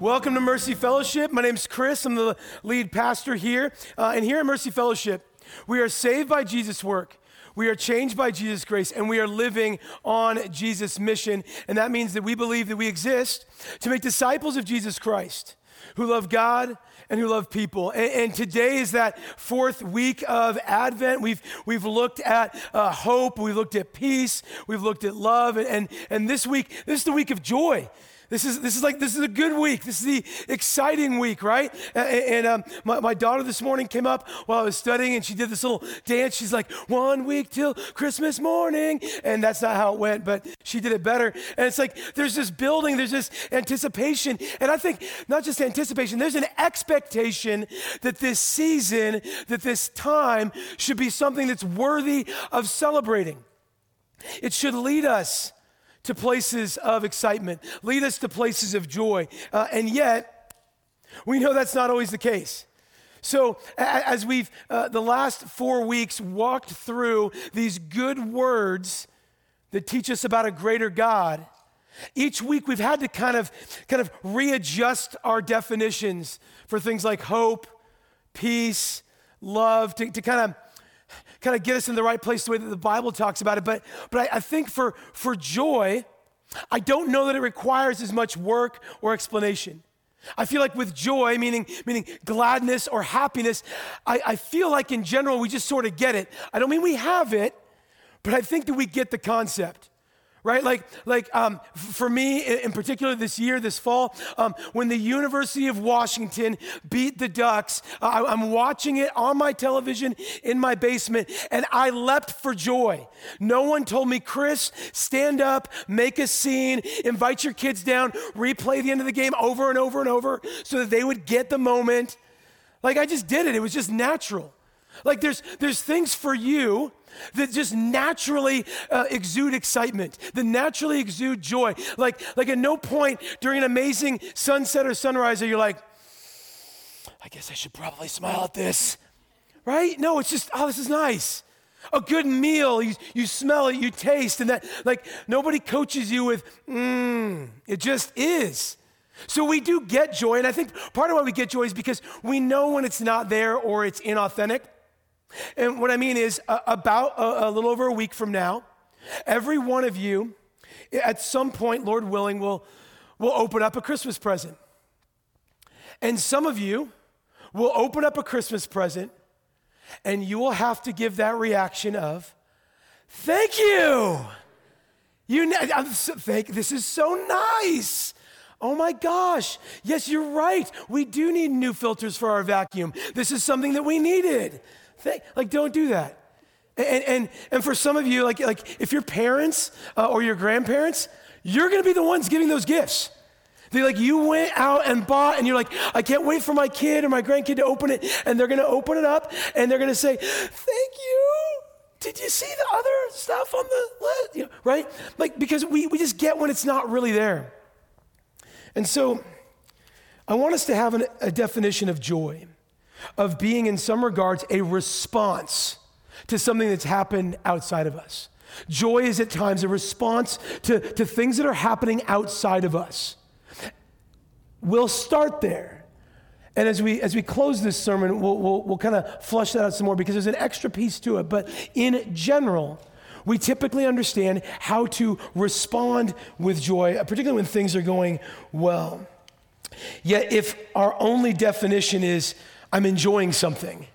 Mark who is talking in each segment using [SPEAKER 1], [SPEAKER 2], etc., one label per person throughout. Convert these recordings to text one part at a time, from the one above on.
[SPEAKER 1] Welcome to Mercy Fellowship. My name's Chris. I'm the lead pastor here. Uh, and here at Mercy Fellowship, we are saved by Jesus' work. We are changed by Jesus' grace, and we are living on Jesus' mission. And that means that we believe that we exist to make disciples of Jesus Christ who love God and who love people. And, and, today is that fourth week of Advent. We've, we've looked at uh, hope, we've looked at peace, we've looked at love, and, and, and this week, this is the week of joy. This is, this is like, this is a good week. This is the exciting week, right? And, and um, my, my daughter this morning came up while I was studying and she did this little dance. She's like, one week till Christmas morning. And that's not how it went, but she did it better. And it's like, there's this building, there's this anticipation. And I think not just anticipation, there's an expectation that this season, that this time should be something that's worthy of celebrating. It should lead us to places of excitement, lead us to places of joy. Uh, and yet, we know that's not always the case. So, as we've uh, the last four weeks walked through these good words that teach us about a greater God, each week we've had to kind of, kind of readjust our definitions for things like hope, peace, love, to, to kind of kind of get us in the right place the way that the Bible talks about it. But, but I, I think for, for joy, I don't know that it requires as much work or explanation. I feel like with joy, meaning, meaning gladness or happiness, I, I feel like in general we just sort of get it. I don't mean we have it, but I think that we get the concept right? Like, like um, for me in particular this year, this fall, um, when the University of Washington beat the Ducks, I, am watching it on my television in my basement, and I leapt for joy. No one told me, Chris, stand up, make a scene, invite your kids down, replay the end of the game over and over and over so that they would get the moment. Like I just did it. It was just natural. Like there's there's things for you that just naturally uh, exude excitement, that naturally exude joy. Like, like at no point during an amazing sunset or sunrise are you like, I guess I should probably smile at this, right? No, it's just, oh, this is nice. A good meal, you, you smell it, you taste, and that, like, nobody coaches you with, mmm, it just is. So we do get joy, and I think part of why we get joy is because we know when it's not there or it's inauthentic. And what I mean is, uh, about a, a little over a week from now, every one of you, at some point, Lord willing, will, will open up a Christmas present. And some of you will open up a Christmas present, and you will have to give that reaction of, Thank you. You, I'm so, thank, this is so nice. Oh my gosh. Yes, you're right. We do need new filters for our vacuum. This is something that we needed. Thank, like, don't do that. And, and, and for some of you, like, like if your parents uh, or your grandparents, you're going to be the ones giving those gifts. They like you went out and bought, and you're like, I can't wait for my kid or my grandkid to open it, and they're gonna open it up, and they're gonna say, "Thank you." Did you see the other stuff on the list? You know, right? Like because we we just get when it's not really there. And so, I want us to have an, a definition of joy of being, in some regards, a response to something that's happened outside of us. Joy is at times a response to, to things that are happening outside of us. We'll start there. And as we, as we close this sermon, we'll, we'll, we'll kind of flush that out some more because there's an extra piece to it. But in general, we typically understand how to respond with joy, particularly when things are going well. Yet, if our only definition is I'm enjoying something,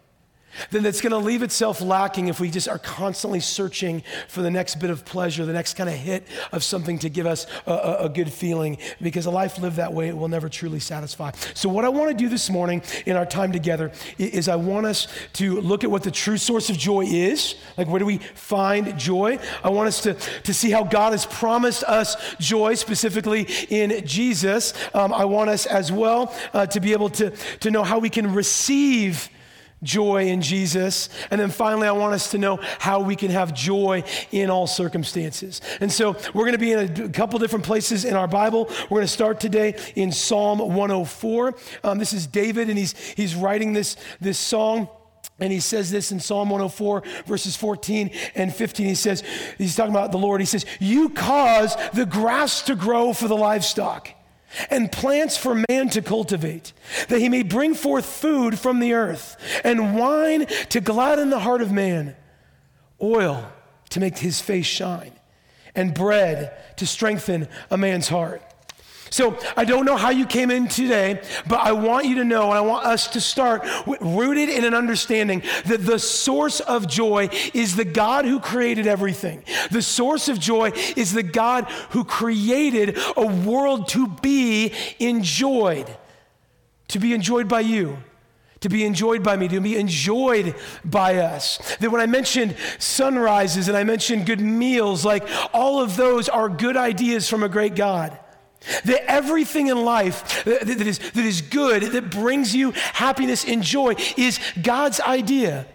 [SPEAKER 1] then it's going to leave itself lacking if we just are constantly searching for the next bit of pleasure, the next kind of hit of something to give us a, a, a, good feeling. Because a life lived that way, it will never truly satisfy. So, what I want to do this morning in our time together is I want us to look at what the true source of joy is. Like, where do we find joy? I want us to, to see how God has promised us joy, specifically in Jesus. Um, I want us as well uh, to be able to, to know how we can receive joy in Jesus. And then finally, I want us to know how we can have joy in all circumstances. And so we're going to be in a couple different places in our Bible. We're going to start today in Psalm 104. Um, this is David, and he's, he's writing this, this song. And he says this in Psalm 104, verses 14 and 15. He says, he's talking about the Lord. He says, You cause the grass to grow for the livestock and plants for man to cultivate, that he may bring forth food from the earth, and wine to gladden the heart of man, oil to make his face shine, and bread to strengthen a man's heart. So I don't know how you came in today, but I want you to know, and I want us to start rooted in an understanding that the source of joy is the God who created everything. The source of joy is the God who created a world to be enjoyed, to be enjoyed by you to be enjoyed by me, to be enjoyed by us. That when I mentioned sunrises and I mentioned good meals, like all of those are good ideas from a great God. That everything in life that, is, that is good, that brings you happiness and joy, is God's idea.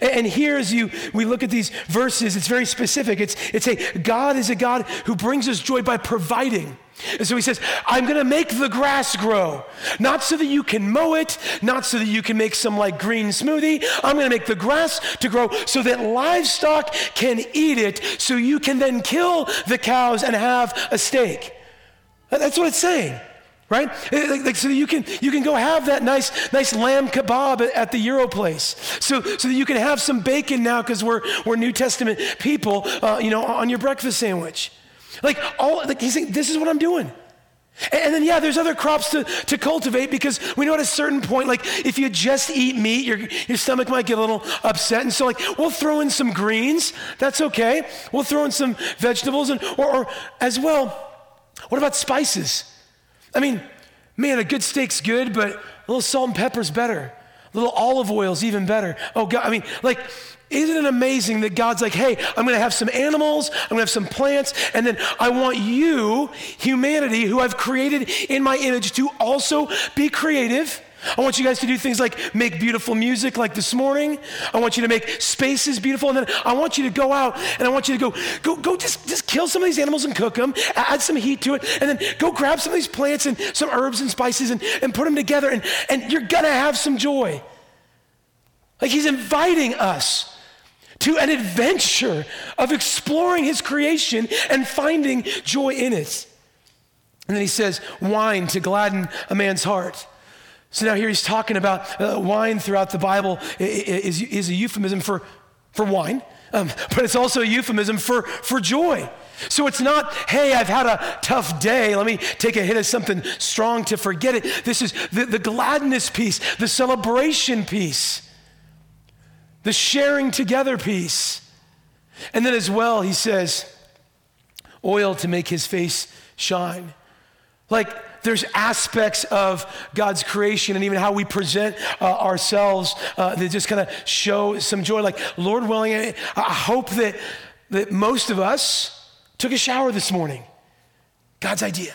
[SPEAKER 1] And here, as you we look at these verses, it's very specific. It's it's a God is a God who brings us joy by providing. And so he says, I'm going to make the grass grow, not so that you can mow it, not so that you can make some like green smoothie. I'm going to make the grass to grow so that livestock can eat it, so you can then kill the cows and have a steak. That's what it's saying, right? Like, like, so you can you can go have that nice nice lamb kebab at the Euro place, so so that you can have some bacon now because we're we're New Testament people, uh, you know, on your breakfast sandwich. Like all, like he's saying, this is what I'm doing. And, and then yeah, there's other crops to to cultivate because we know at a certain point, like if you just eat meat, your your stomach might get a little upset, and so like we'll throw in some greens. That's okay. We'll throw in some vegetables and or, or as well what about spices? I mean, man, a good steak's good, but a little salt and pepper's better. A little olive oil's even better. Oh, God, I mean, like, isn't it amazing that God's like, hey, I'm gonna have some animals, I'm gonna have some plants, and then I want you, humanity, who I've created in my image, to also be creative I want you guys to do things like make beautiful music like this morning. I want you to make spaces beautiful. And then I want you to go out and I want you to go, go, go just, just kill some of these animals and cook them, add some heat to it, and then go grab some of these plants and some herbs and spices and, and put them together. And, and you're to have some joy. Like he's inviting us to an adventure of exploring his creation and finding joy in it. And then he says, wine to gladden a man's heart. So now here he's talking about uh, wine throughout the Bible is, is a euphemism for, for wine, um, but it's also a euphemism for, for joy. So it's not, hey, I've had a tough day. Let me take a hit of something strong to forget it. This is the, the gladness piece, the celebration piece, the sharing together piece. And then as well, he says, oil to make his face shine. Like, there's aspects of God's creation and even how we present uh, ourselves uh, that just kind of show some joy. Like, Lord willing, I, I hope that, that most of us took a shower this morning. God's idea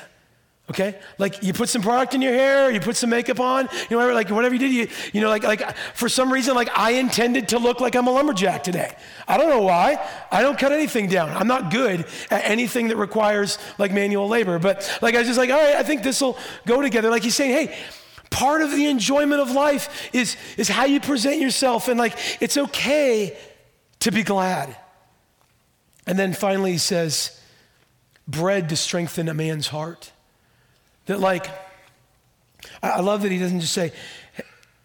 [SPEAKER 1] okay? Like you put some product in your hair you put some makeup on you know like whatever you did you, you know like, like for some reason like i intended to look like i'm a lumberjack today. I don't know why. I don't cut anything down. I'm not good at anything that requires like manual labor. But like i was just like all right i think this will go together. Like he's saying hey part of the enjoyment of life is is how you present yourself. And like it's okay to be glad. And then finally he says bread to strengthen a man's heart that, like, I love that he doesn't just say,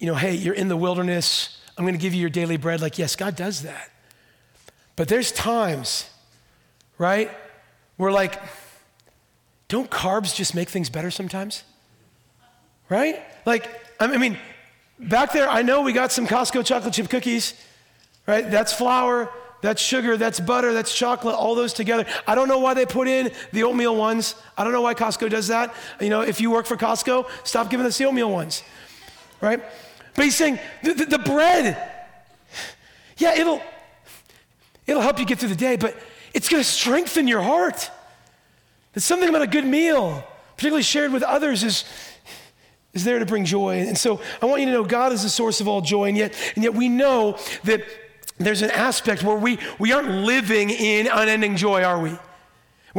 [SPEAKER 1] you know, hey, you're in the wilderness, I'm going to give you your daily bread. Like, yes, God does that. But there's times, right, where, like, don't carbs just make things better sometimes? Right? Like, I mean, back there, I know we got some Costco chocolate chip cookies, right? That's flour. That's sugar, that's butter, that's chocolate, all those together. I don't know why they put in the oatmeal ones. I don't know why Costco does that. You know, if you work for Costco, stop giving us the oatmeal ones, right? But he's saying the, the, the bread, yeah, it'll, it'll help you get through the day, but it's going to strengthen your heart. There's something about a good meal, particularly shared with others, is, is there to bring joy. And so I want you to know God is the source of all joy, and yet, and yet we know that there's an aspect where we, we aren't living in unending joy, are we?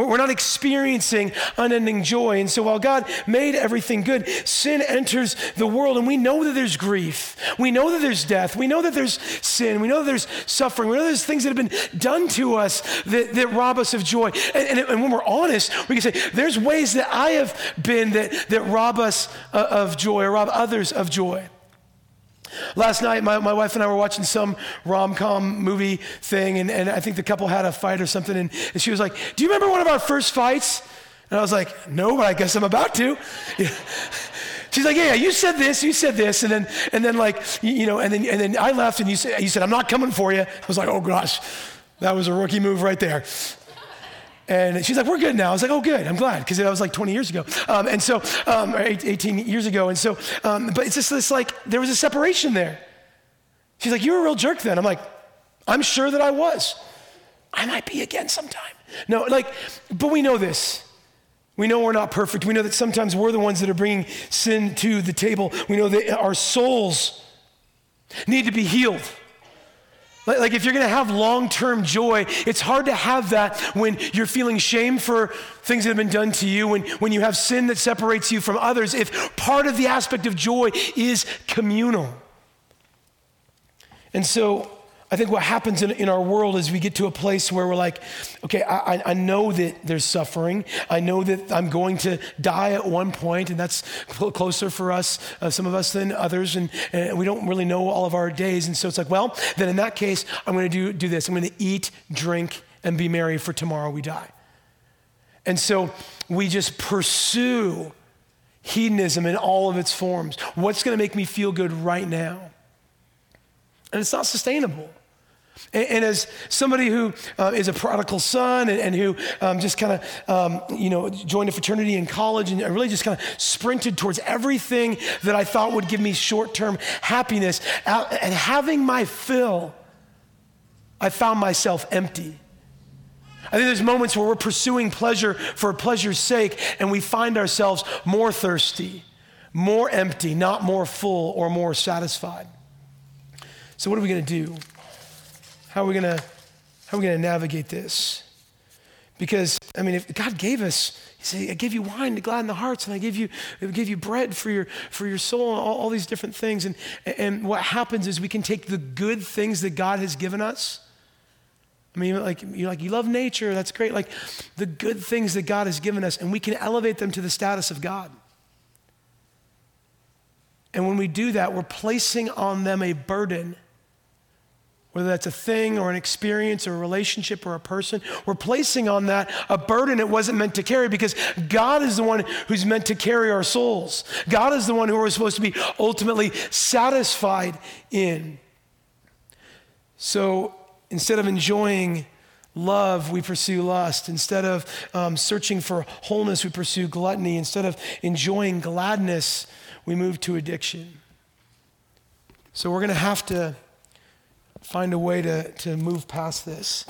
[SPEAKER 1] We're not experiencing unending joy. And so while God made everything good, sin enters the world, and we know that there's grief. We know that there's death. We know that there's sin. We know that there's suffering. We know there's things that have been done to us that, that rob us of joy. And, and, and, when we're honest, we can say, there's ways that I have been that, that rob us uh, of joy or rob others of joy. Last night, my, my wife and I were watching some rom com movie thing, and, and I think the couple had a fight or something. And, and she was like, Do you remember one of our first fights? And I was like, No, but I guess I'm about to. She's like, yeah, yeah, you said this, you said this, and then, and then like, you know, and then, and then I left, and you said, you said, I'm not coming for you. I was like, oh gosh, that was a rookie move right there. And she's like, we're good now. I was like, oh, good. I'm glad because that was like 20 years ago. Um, and so, um, 18 years ago. And so, um, but it's just this like, there was a separation there. She's like, you were a real jerk then. I'm like, I'm sure that I was. I might be again sometime. No, like, but we know this. We know we're not perfect. We know that sometimes we're the ones that are bringing sin to the table. We know that our souls need to be healed. Like, if you're gonna have long term joy, it's hard to have that when you're feeling shame for things that have been done to you, when, when you have sin that separates you from others, if part of the aspect of joy is communal. And so, I think what happens in, in our world is we get to a place where we're like, okay, I, I know that there's suffering. I know that I'm going to die at one point, and that's closer for us, uh, some of us than others, and, and we don't really know all of our days. And so it's like, well, then in that case, I'm going to do, do this. I'm going to eat, drink, and be merry for tomorrow we die. And so we just pursue hedonism in all of its forms. What's going to make me feel good right now? And it's not sustainable. And, as somebody who uh, is a prodigal son and, and who um, just kind of, um, you know, joined a fraternity in college and really just kind of sprinted towards everything that I thought would give me short term happiness, and having my fill, I found myself empty. I think there's moments where we're pursuing pleasure for pleasure's sake and we find ourselves more thirsty, more empty, not more full or more satisfied. So, what are we going to do? How are we to how are we to navigate this? Because I mean, if God gave us, He said, "I gave you wine to gladden the hearts, and I gave you I give you bread for your for your soul, and all, all these different things." And and what happens is we can take the good things that God has given us. I mean, like you like you love nature, that's great. Like the good things that God has given us, and we can elevate them to the status of God. And when we do that, we're placing on them a burden whether that's a thing or an experience or a relationship or a person, we're placing on that a burden it wasn't meant to carry because God is the one who's meant to carry our souls. God is the one who we're supposed to be ultimately satisfied in. So instead of enjoying love, we pursue lust. Instead of um, searching for wholeness, we pursue gluttony. Instead of enjoying gladness, we move to addiction. So we're going to have to find a way to, to move past this.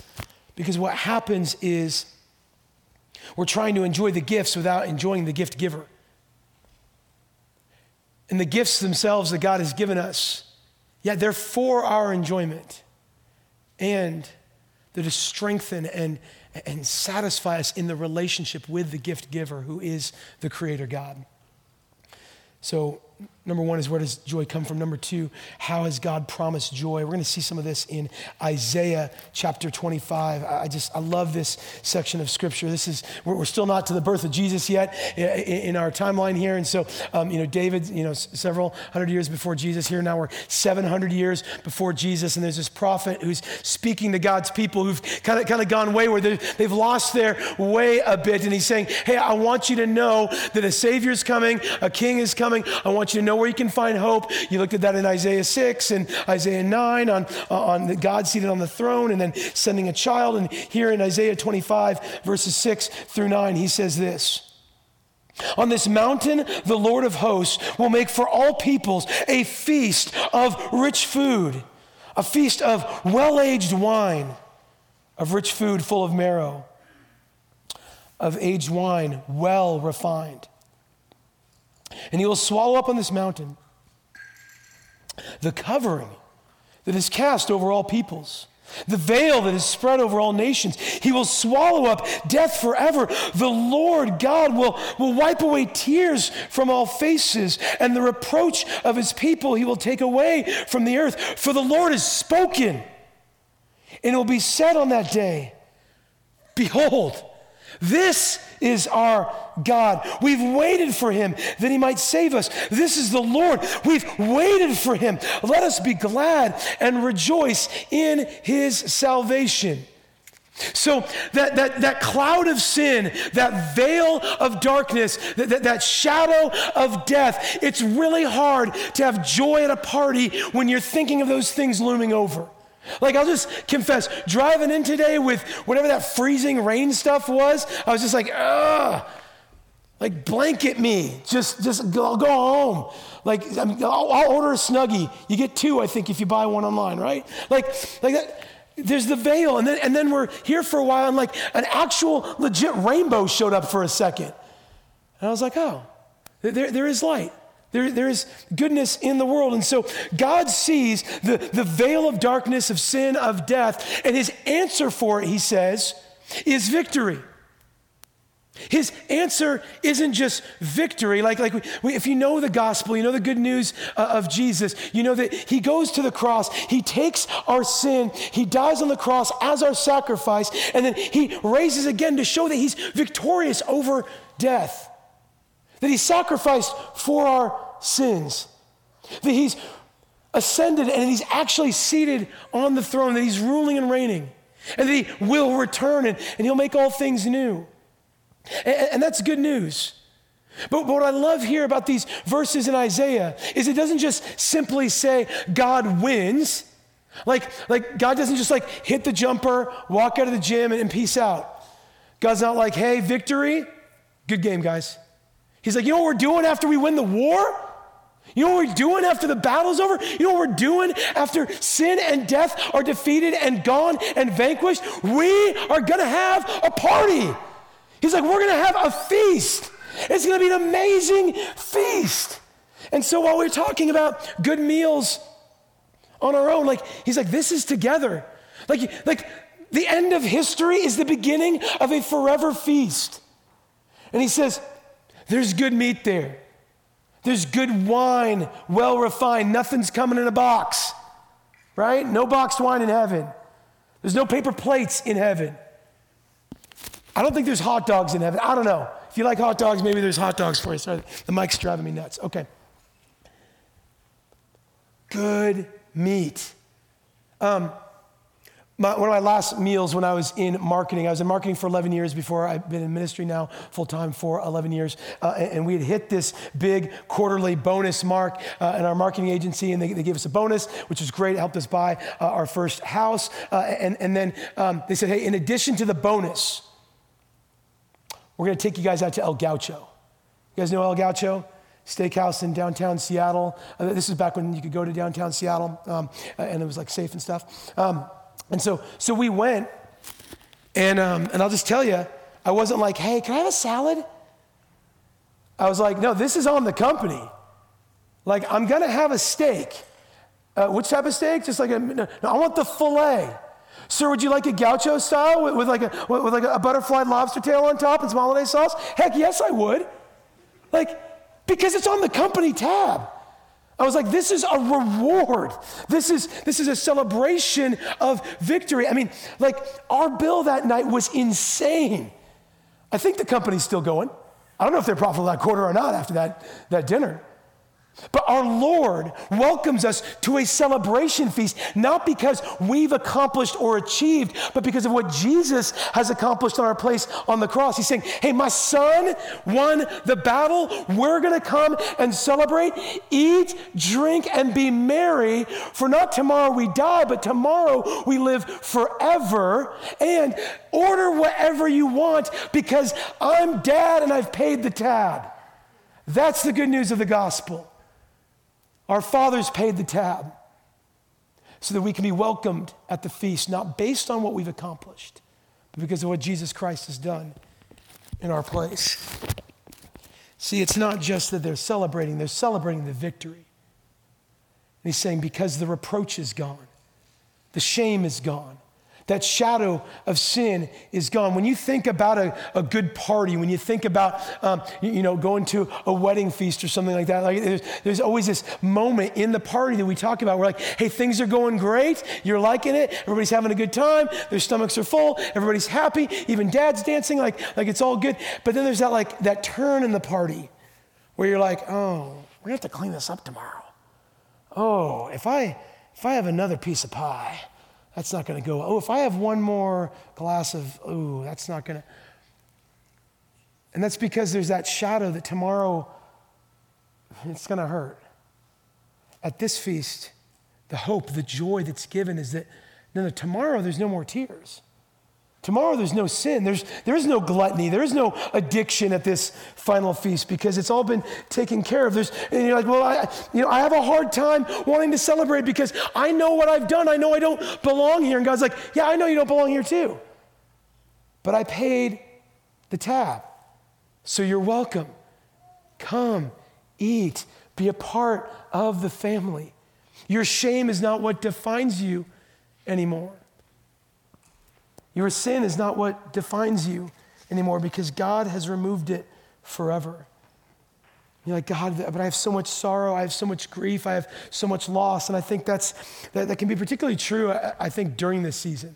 [SPEAKER 1] Because what happens is we're trying to enjoy the gifts without enjoying the gift giver. And the gifts themselves that God has given us, yeah, they're for our enjoyment. And they're to strengthen and, and satisfy us in the relationship with the gift giver, who is the Creator God. So Number one is where does joy come from? Number two, how has God promised joy? We're going to see some of this in Isaiah chapter 25. I just, I love this section of scripture. This is, we're, still not to the birth of Jesus yet in, our timeline here. And so, um, you know, David, you know, several hundred years before Jesus here. Now we're 700 years before Jesus. And there's this prophet who's speaking to God's people who've kind of, kind of gone wayward. They've lost their way a bit. And he's saying, hey, I want you to know that a Savior's coming, a King is coming. I want you to know where you can find hope. You looked at that in Isaiah 6 and Isaiah 9 on, uh, on God seated on the throne and then sending a child. And here in Isaiah 25, verses 6 through 9, he says this. On this mountain, the Lord of hosts will make for all peoples a feast of rich food, a feast of well aged wine, of rich food full of marrow, of aged wine well refined and he will swallow up on this mountain the covering that is cast over all peoples. the veil that is spread over all nations. He will swallow up death forever. The Lord God will, will wipe away tears from all faces, and the reproach of his people he will take away from the earth. For the Lord has spoken, and it will be said on that day Behold, this is our God. We've waited for him that he might save us. This is the Lord. We've waited for him. Let us be glad and rejoice in his salvation. So, that, that, that cloud of sin, that veil of darkness, that, that, that, shadow of death, it's really hard to have joy at a party when you're thinking of those things looming over. Like, I'll just confess, driving in today with whatever that freezing rain stuff was, I was just like, ugh, like blanket me. Just, just go, go home. Like, I'll, I'll, order a Snuggie. You get two, I think, if you buy one online, right? Like, like that. There's the veil, and then, and then we're here for a while, and like an actual legit rainbow showed up for a second. And I was like, oh, there, there is light. There, there is goodness in the world. And so God sees the, the veil of darkness, of sin, of death, and his answer for it, he says, is victory. His answer isn't just victory. Like, like we, if you know the gospel, you know the good news uh, of Jesus, you know that he goes to the cross, he takes our sin, he dies on the cross as our sacrifice, and then he raises again to show that he's victorious over death that he sacrificed for our sins, that he's ascended and he's actually seated on the throne, that he's ruling and reigning, and that he will return and, and he'll make all things new. And, and that's good news. But, but what I love here about these verses in Isaiah is it doesn't just simply say God wins. Like, like God doesn't just like hit the jumper, walk out of the gym, and, and peace out. God's not like, hey, victory, good game, guys. He's like, you know what we're doing after we win the war? You know what we're doing after the battle's over? You know what we're doing after sin and death are defeated and gone and vanquished? We are going to have a party. He's like, we're going to have a feast. It's going to be an amazing feast. And so while we're talking about good meals on our own, like, he's like, this is together. Like, like the end of history is the beginning of a forever feast. And he says, there's good meat there. There's good wine, well refined. Nothing's coming in a box, right? No boxed wine in heaven. There's no paper plates in heaven. I don't think there's hot dogs in heaven. I don't know. If you like hot dogs, maybe there's hot dogs for you. Sorry, the mic's driving me nuts. Okay. Good meat. Um, my, one of my last meals when I was in marketing, I was in marketing for 11 years before I've been in ministry now full time for 11 years. Uh, and, and, we had hit this big quarterly bonus mark uh, in our marketing agency, and they, they, gave us a bonus, which was great. It helped us buy uh, our first house. Uh, and, and then um, they said, hey, in addition to the bonus, we're going to take you guys out to El Gaucho. You guys know El Gaucho? steakhouse in downtown Seattle. Uh, this is back when you could go to downtown Seattle um, and it was like safe and stuff. Um, and so, so we went, and, um, and I'll just tell you, I wasn't like, hey, can I have a salad? I was like, no, this is on the company. Like, I'm gonna have a steak. Uh, which type of steak? Just like a, no, no, I want the filet. Sir, would you like a gaucho style with, with like, a, with like a butterfly lobster tail on top and some hollandaise sauce? Heck yes, I would. Like, because it's on the company tab. I was like, this is a reward. This is, this is a celebration of victory. I mean, like, our bill that night was insane. I think the company's still going. I don't know if they're profitable that quarter or not after that, that dinner. But our Lord welcomes us to a celebration feast, not because we've accomplished or achieved, but because of what Jesus has accomplished on our place on the cross. He's saying, Hey, my son won the battle. We're going to come and celebrate, eat, drink, and be merry, for not tomorrow we die, but tomorrow we live forever. And order whatever you want because I'm dad and I've paid the tab. That's the good news of the gospel. Our fathers paid the tab so that we can be welcomed at the feast, not based on what we've accomplished, but because of what Jesus Christ has done in our place. See, it's not just that they're celebrating, they're celebrating the victory. And he's saying, because the reproach is gone, The shame is gone. That shadow of sin is gone. When you think about a, a good party, when you think about, um, you, you, know, going to a wedding feast or something like that, like there's, there's always this moment in the party that we talk about. We're like, hey, things are going great. You're liking it. Everybody's having a good time. Their stomachs are full. Everybody's happy. Even dad's dancing like, like it's all good. But then there's that like that turn in the party where you're like, oh, we're gonna have to clean this up tomorrow. Oh, if I if I have another piece of pie, that's not going to go. Oh, if I have one more glass of, oh, that's not going to. And that's because there's that shadow that tomorrow it's going to hurt. At this feast, the hope, the joy that's given is that no, no, tomorrow there's no more tears. Tomorrow there's no sin. There's, there is no gluttony. There is no addiction at this final feast because it's all been taken care of. There's, and you're like, well, I, you know, I have a hard time wanting to celebrate because I know what I've done. I know I don't belong here. And God's like, yeah, I know you don't belong here too. But I paid the tab. So you're welcome. Come, eat, be a part of the family. Your shame is not what defines you anymore. Your sin is not what defines you anymore because God has removed it forever. You're like, God, but I have so much sorrow, I have so much grief, I have so much loss. And I think that's, that, that can be particularly true, I, I think, during this season.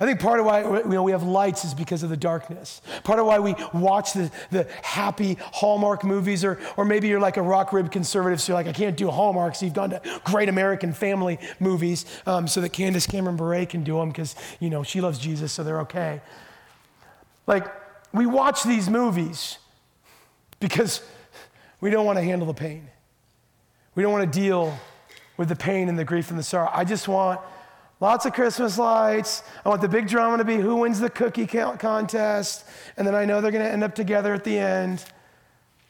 [SPEAKER 1] I think part of why you know, we have lights is because of the darkness. Part of why we watch the, the happy Hallmark movies, or, or maybe you're like a rock rib conservative, so you're like, I can't do Hallmark, so you've gone to great American family movies um, so that Candace Cameron Bure can do them because, you know, she loves Jesus, so they're okay. Like, we watch these movies because we don't want to handle the pain. We don't want to deal with the pain and the grief and the sorrow. I just want Lots of Christmas lights. I want the big drama to be who wins the cookie contest. And then I know they're going to end up together at the end.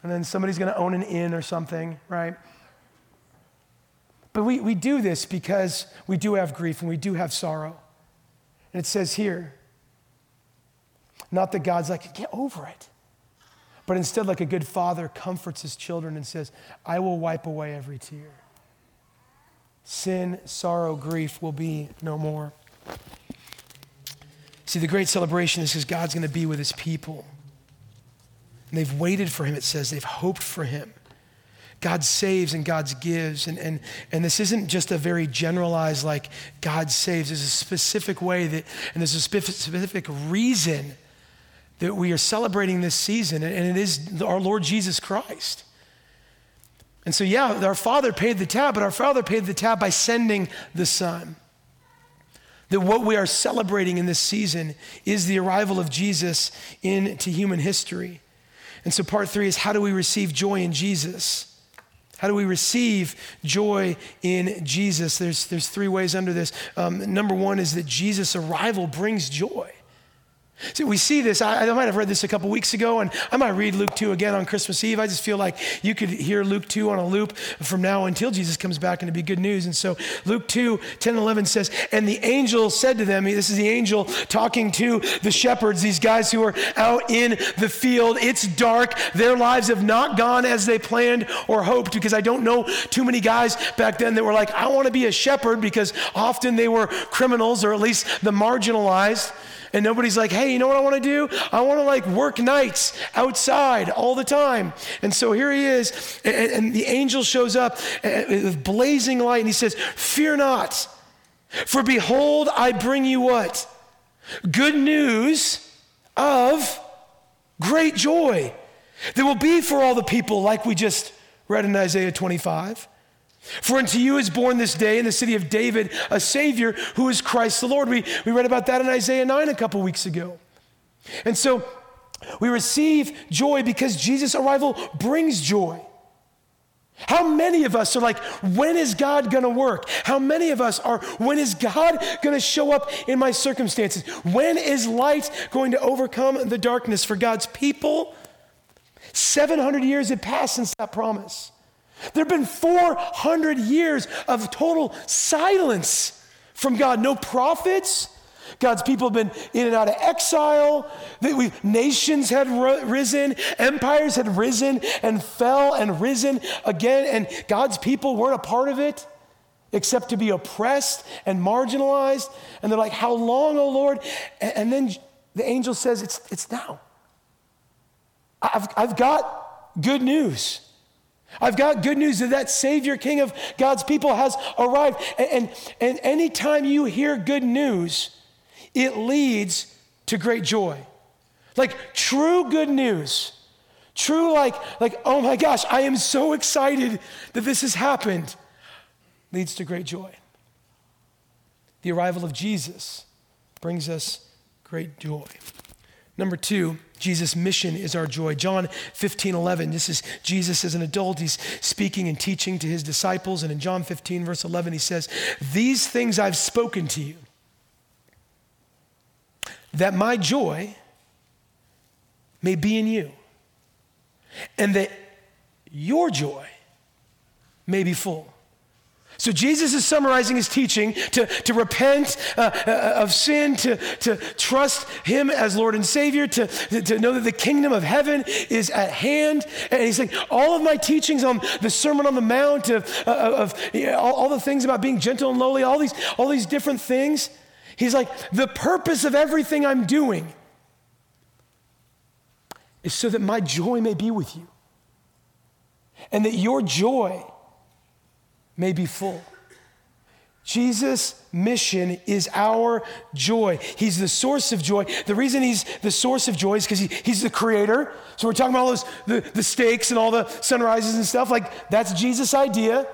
[SPEAKER 1] And then somebody's going to own an inn or something, right? But we, we do this because we do have grief and we do have sorrow. And it says here, not that God's like, get over it. But instead, like a good father comforts his children and says, I will wipe away every tear sin, sorrow, grief will be no more. See, the great celebration is because God's going to be with his people. And they've waited for him, it says. They've hoped for him. God saves and God gives. And, and, and this isn't just a very generalized, like, God saves. There's a specific way that, and there's a specific reason that we are celebrating this season, and it is our Lord Jesus Christ. And so, yeah, our Father paid the tab, but our Father paid the tab by sending the Son. That what we are celebrating in this season is the arrival of Jesus into human history. And so, part three is how do we receive joy in Jesus? How do we receive joy in Jesus? There's, there's three ways under this. Um, number one is that Jesus' arrival brings joy. We see this. I, I, might have read this a couple weeks ago, and I might read Luke 2 again on Christmas Eve. I just feel like you could hear Luke 2 on a loop from now until Jesus comes back, and it'd be good news. And so Luke 2, 10 and 11 says, And the angel said to them, This is the angel talking to the shepherds, these guys who are out in the field. It's dark. Their lives have not gone as they planned or hoped, because I don't know too many guys back then that were like, I want to be a shepherd, because often they were criminals, or at least the marginalized and nobody's like, hey, you know what I want to do? I want to like work nights outside all the time. And so here he is, and, and the angel shows up with blazing light, and he says, Fear not, for behold, I bring you what? Good news of great joy that will be for all the people, like we just read in Isaiah 25. For unto you is born this day in the city of David a Savior who is Christ the Lord. We, we read about that in Isaiah 9 a couple weeks ago. And so we receive joy because Jesus' arrival brings joy. How many of us are like, when is God gonna work? How many of us are, when is God gonna show up in my circumstances? When is light going to overcome the darkness for God's people? 700 years had passed since that promise. There have been 400 years of total silence from God. No prophets. God's people have been in and out of exile. We, nations had risen, empires had risen and fell and risen again, and God's people weren't a part of it. except to be oppressed and marginalized. And they're like, How long, O Lord? And then the angel says, It's, it's now. I've, I've got good news. I've got good news that that Savior King of God's people has arrived. And, and, and anytime you hear good news, it leads to great joy. Like true good news. True, like, like, oh my gosh, I am so excited that this has happened, leads to great joy. The arrival of Jesus brings us great joy. Number two, Jesus' mission is our joy. John 15, 11. This is Jesus as an adult. He's speaking and teaching to his disciples. And in John 15, verse 11, he says, These things I've spoken to you, that my joy may be in you, and that your joy may be full. So Jesus is summarizing his teaching to, to repent uh, uh, of sin, to, to trust him as Lord and Savior, to, to know that the kingdom of heaven is at hand. And he's saying, all of my teachings on the Sermon on the Mount, of, uh, of know, all, all the things about being gentle and lowly, all these, all these different things, he's like, the purpose of everything I'm doing is so that my joy may be with you. And that your joy may be full. Jesus' mission is our joy. He's the source of joy. The reason he's the source of joy is because he, he's the creator. So we're talking about all those the, the steaks and all the sunrises and stuff. Like that's Jesus' idea.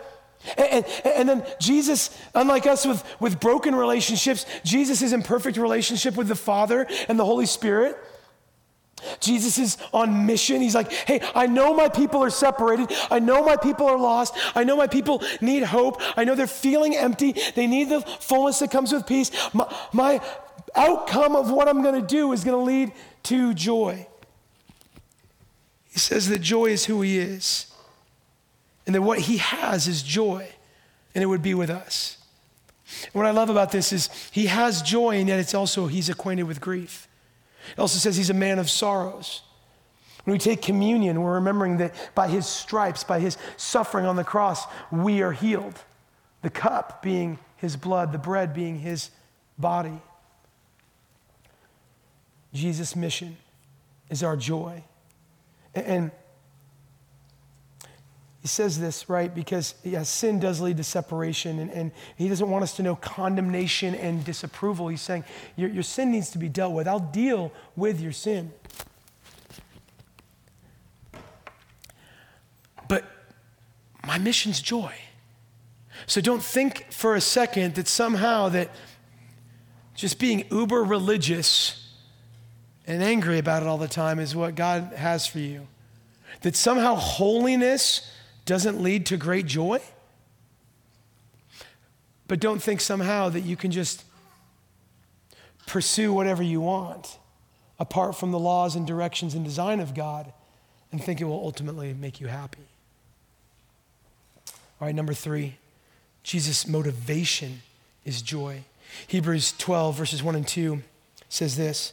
[SPEAKER 1] And, and, and, then Jesus, unlike us with, with broken relationships, Jesus is in perfect relationship with the Father and the Holy Spirit. Jesus is on mission. He's like, hey, I know my people are separated. I know my people are lost. I know my people need hope. I know they're feeling empty. They need the fullness that comes with peace. My, my outcome of what I'm going to do is going to lead to joy. He says that joy is who he is, and that what he has is joy, and it would be with us. And what I love about this is he has joy, and yet it's also he's acquainted with grief. It also says he's a man of sorrows. When we take communion, we're remembering that by his stripes, by his suffering on the cross, we are healed. The cup being his blood, the bread being his body. Jesus' mission is our joy. And he says this, right? Because yeah, sin does lead to separation, and, and he doesn't want us to know condemnation and disapproval. He's saying, your, your sin needs to be dealt with. I'll deal with your sin. But my mission's joy. So don't think for a second that somehow that just being uber religious and angry about it all the time is what God has for you. That somehow holiness doesn't lead to great joy. But don't think somehow that you can just pursue whatever you want apart from the laws and directions and design of God and think it will ultimately make you happy. All right, number three, Jesus' motivation is joy. Hebrews 12, verses 1 and 2 says this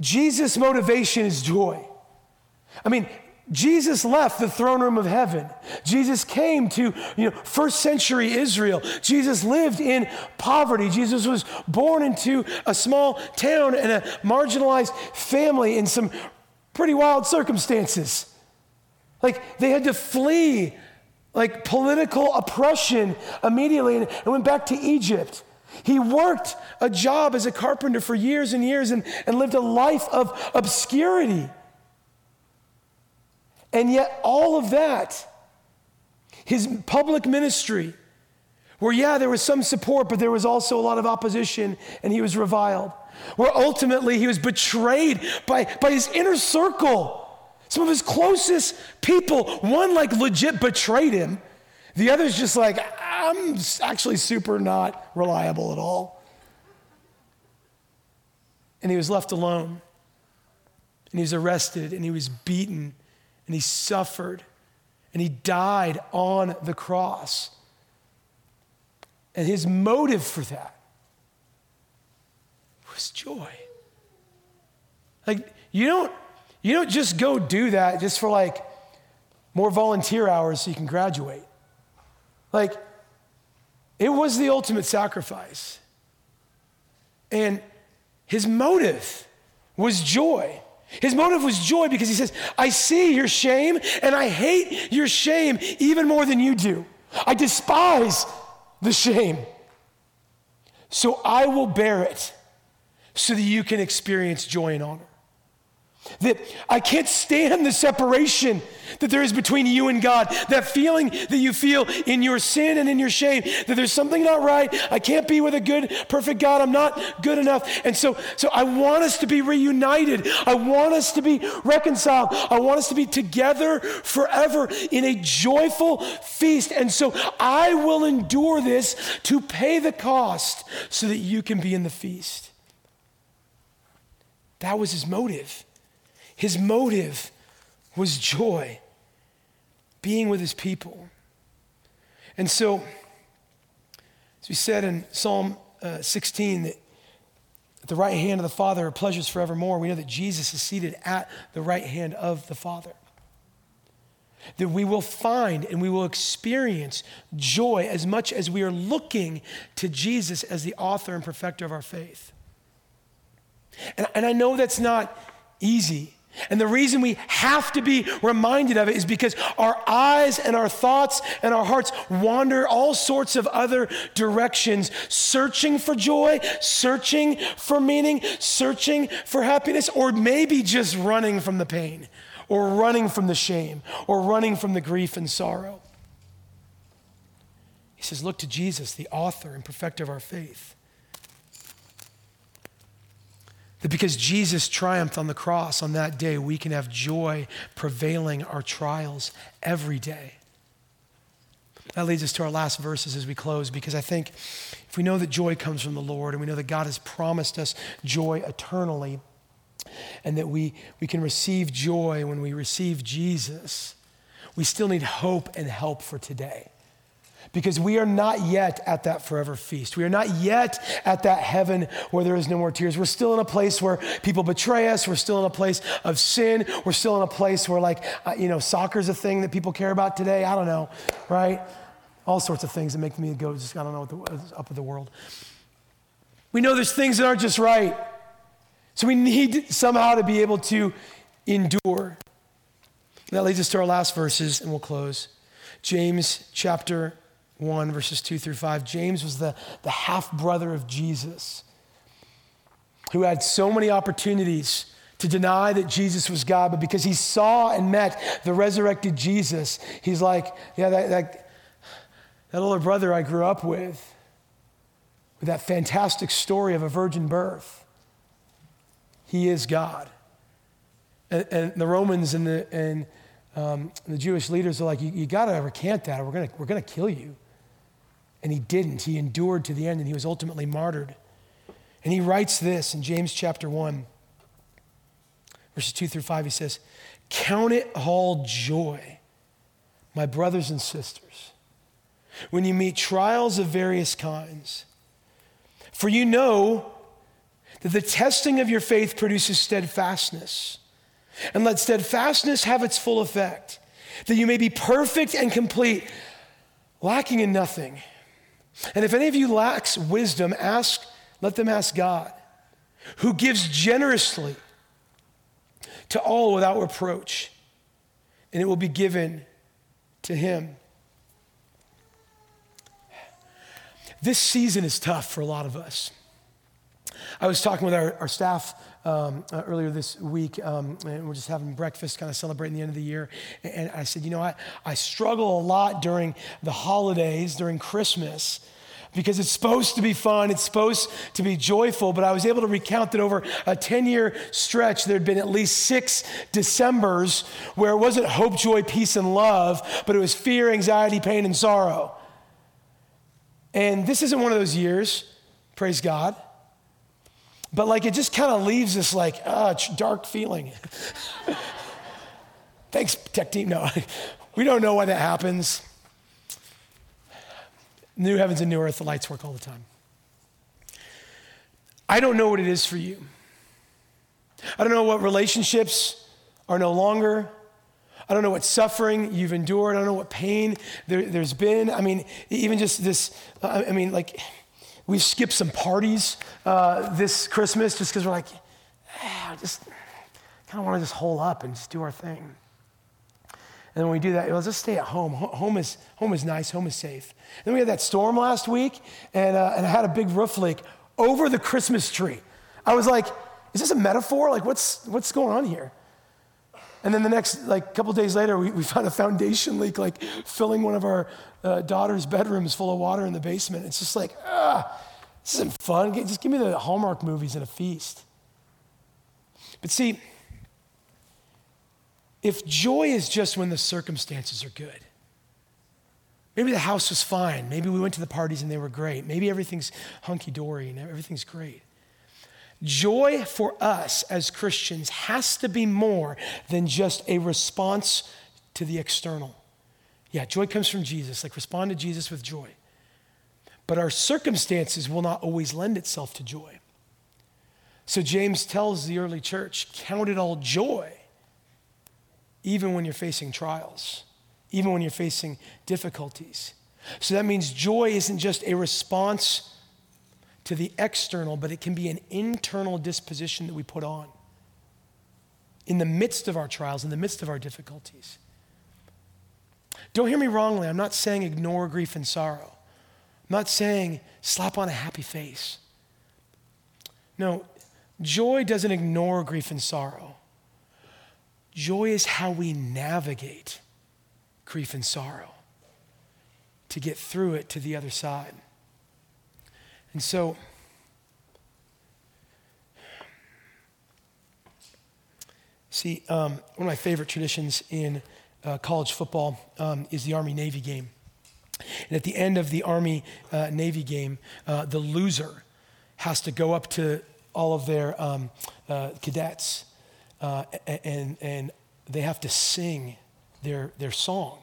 [SPEAKER 1] Jesus' motivation is joy. I mean, Jesus left the throne room of heaven. Jesus came to, you know, first century Israel. Jesus lived in poverty. Jesus was born into a small town and a marginalized family in some pretty wild circumstances. Like they had to flee like political oppression immediately and, and went back to Egypt. He worked a job as a carpenter for years and years and, and lived a life of obscurity. And yet, all of that, his public ministry, where, yeah, there was some support, but there was also a lot of opposition, and he was reviled. Where ultimately he was betrayed by, by his inner circle. Some of his closest people, one like legit betrayed him, the other's just like, I'm actually super not reliable at all. And he was left alone. And he was arrested and he was beaten and he suffered and he died on the cross. And his motive for that was joy. Like, you don't, you don't just go do that just for like more volunteer hours so you can graduate. Like, it was the ultimate sacrifice. And his motive was joy. His motive was joy because he says, I see your shame and I hate your shame even more than you do. I despise the shame. So I will bear it so that you can experience joy and honor. That I can't stand the separation that there is between you and God. That feeling that you feel in your sin and in your shame, that there's something not right. I can't be with a good, perfect God. I'm not good enough. And so, so I want us to be reunited. I want us to be reconciled. I want us to be together forever in a joyful feast. And so I will endure this to pay the cost so that you can be in the feast. That was his motive. His motive was joy, being with his people. And so, as we said in Psalm uh, 16, that at the right hand of the Father are pleasures forevermore, we know that Jesus is seated at the right hand of the Father. That we will find and we will experience joy as much as we are looking to Jesus as the author and perfecter of our faith. And, and I know that's not easy. And the reason we have to be reminded of it is because our eyes and our thoughts and our hearts wander all sorts of other directions, searching for joy, searching for meaning, searching for happiness, or maybe just running from the pain, or running from the shame, or running from the grief and sorrow. He says, Look to Jesus, the author and perfecter of our faith. That because Jesus triumphed on the cross on that day, we can have joy prevailing our trials every day. That leads us to our last verses as we close, because I think if we know that joy comes from the Lord and we know that God has promised us joy eternally, and that we, we can receive joy when we receive Jesus, we still need hope and help for today because we are not yet at that forever feast. We are not yet at that heaven where there is no more tears. We're still in a place where people betray us. We're still in a place of sin. We're still in a place where, like, uh, you know, soccer's a thing that people care about today. I don't know, right? All sorts of things that make me go, just, I don't know what's up with the world. We know there's things that aren't just right. So we need somehow to be able to endure. And that leads us to our last verses, and we'll close. James chapter 1, verses 2 through 5. James was the, the half brother of Jesus who had so many opportunities to deny that Jesus was God, but because he saw and met the resurrected Jesus, he's like, yeah, that, that, that older brother I grew up with, with that fantastic story of a virgin birth, he is God. And, and the Romans and the, and, um, the Jewish leaders are like, you, you got to recant that or we're going we're to kill you. And he didn't. He endured to the end and he was ultimately martyred. And he writes this in James chapter 1, verses 2 through 5. He says, Count it all joy, my brothers and sisters, when you meet trials of various kinds. For you know that the testing of your faith produces steadfastness. And let steadfastness have its full effect, that you may be perfect and complete, lacking in nothing. And if any of you lacks wisdom, ask, let them ask God, who gives generously to all without reproach, and it will be given to him. This season is tough for a lot of us. I was talking with our, our staff um, uh, earlier this week, um, and we're just having breakfast, kind of celebrating the end of the year. And I said, you know, I, I struggle a lot during the holidays, during Christmas, because it's supposed to be fun, it's supposed to be joyful, but I was able to recount that over a 10 year stretch, there had been at least six Decembers where it wasn't hope, joy, peace, and love, but it was fear, anxiety, pain, and sorrow. And this isn't one of those years, praise God. But like it just kind of leaves this like uh, dark feeling. Thanks, tech team. No, we don't know why that happens. New heavens and new earth, the lights work all the time. I don't know what it is for you. I don't know what relationships are no longer. I don't know what suffering you've endured. I don't know what pain there, has been. I mean, even just this, I mean, like, we've skipped some parties uh, this Christmas just because we're like, ah, just kind of want to just hole up and just do our thing. And when we do that, let's just stay at home. Home is, home is nice, home is safe. And then we had that storm last week, and, uh, and I had a big roof leak over the Christmas tree. I was like, is this a metaphor? Like, what's, what's going on here? And then the next, like, couple days later, we, we found a foundation leak, like, filling one of our uh, daughter's bedrooms full of water in the basement. It's just like, ah, this isn't fun. Just give me the Hallmark movies and a feast. But see, if joy is just when the circumstances are good, maybe the house was fine. Maybe we went to the parties and they were great. Maybe everything's hunky dory and everything's great. Joy for us as Christians has to be more than just a response to the external. Yeah, joy comes from Jesus, like respond to Jesus with joy. But our circumstances will not always lend itself to joy. So James tells the early church count it all joy, even when you're facing trials, even when you're facing difficulties. So that means joy isn't just a response to the external, but it can be an internal disposition that we put on in the midst of our trials, in the midst of our difficulties. Don't hear me wrongly. I'm not saying ignore grief and sorrow. I'm not saying slap on a happy face. No, joy doesn't ignore grief and sorrow. Joy is how we navigate grief and sorrow to get through it to the other side. And so, see, um, one of my favorite traditions in uh, college football um, is the Army Navy game. And at the end of the Army uh, Navy game, uh, the loser has to go up to all of their um, uh, cadets uh, and, and they have to sing their, their song.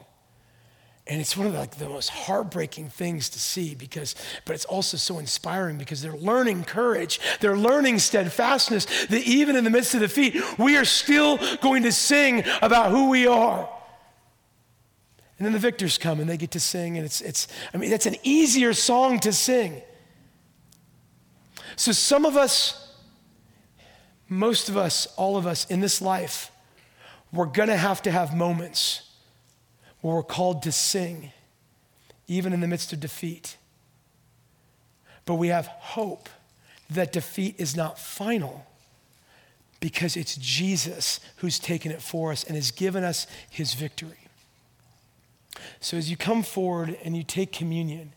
[SPEAKER 1] And it's one of the, like, the most heartbreaking things to see because, but it's also so inspiring because they're learning courage. They're learning steadfastness that even in the midst of defeat, we are still going to sing about who we are. And then the victors come and they get to sing, and it's, it's I mean, that's an easier song to sing. So some of us, most of us, all of us in this life, we're gonna have to have moments where we're called to sing, even in the midst of defeat. But we have hope that defeat is not final because it's Jesus who's taken it for us and has given us his victory. So as you come forward and you take communion,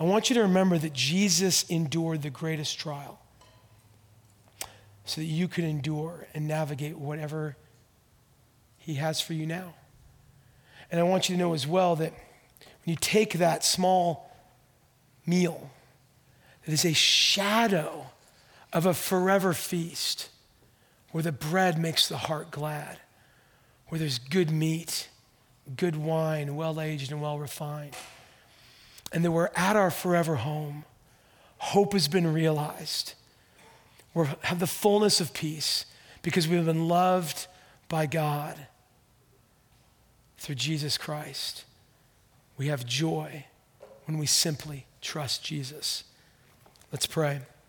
[SPEAKER 1] I want you to remember that Jesus endured the greatest trial so that you could endure and navigate whatever he has for you now. And I want you to know as well that when you take that small meal, it is a shadow of a forever feast where the bread makes the heart glad, where there's good meat, good wine, well aged and well refined. And that we're at our forever home. Hope has been realized. We have the fullness of peace because we've been loved by God through Jesus Christ. We have joy when we simply trust Jesus. Let's pray.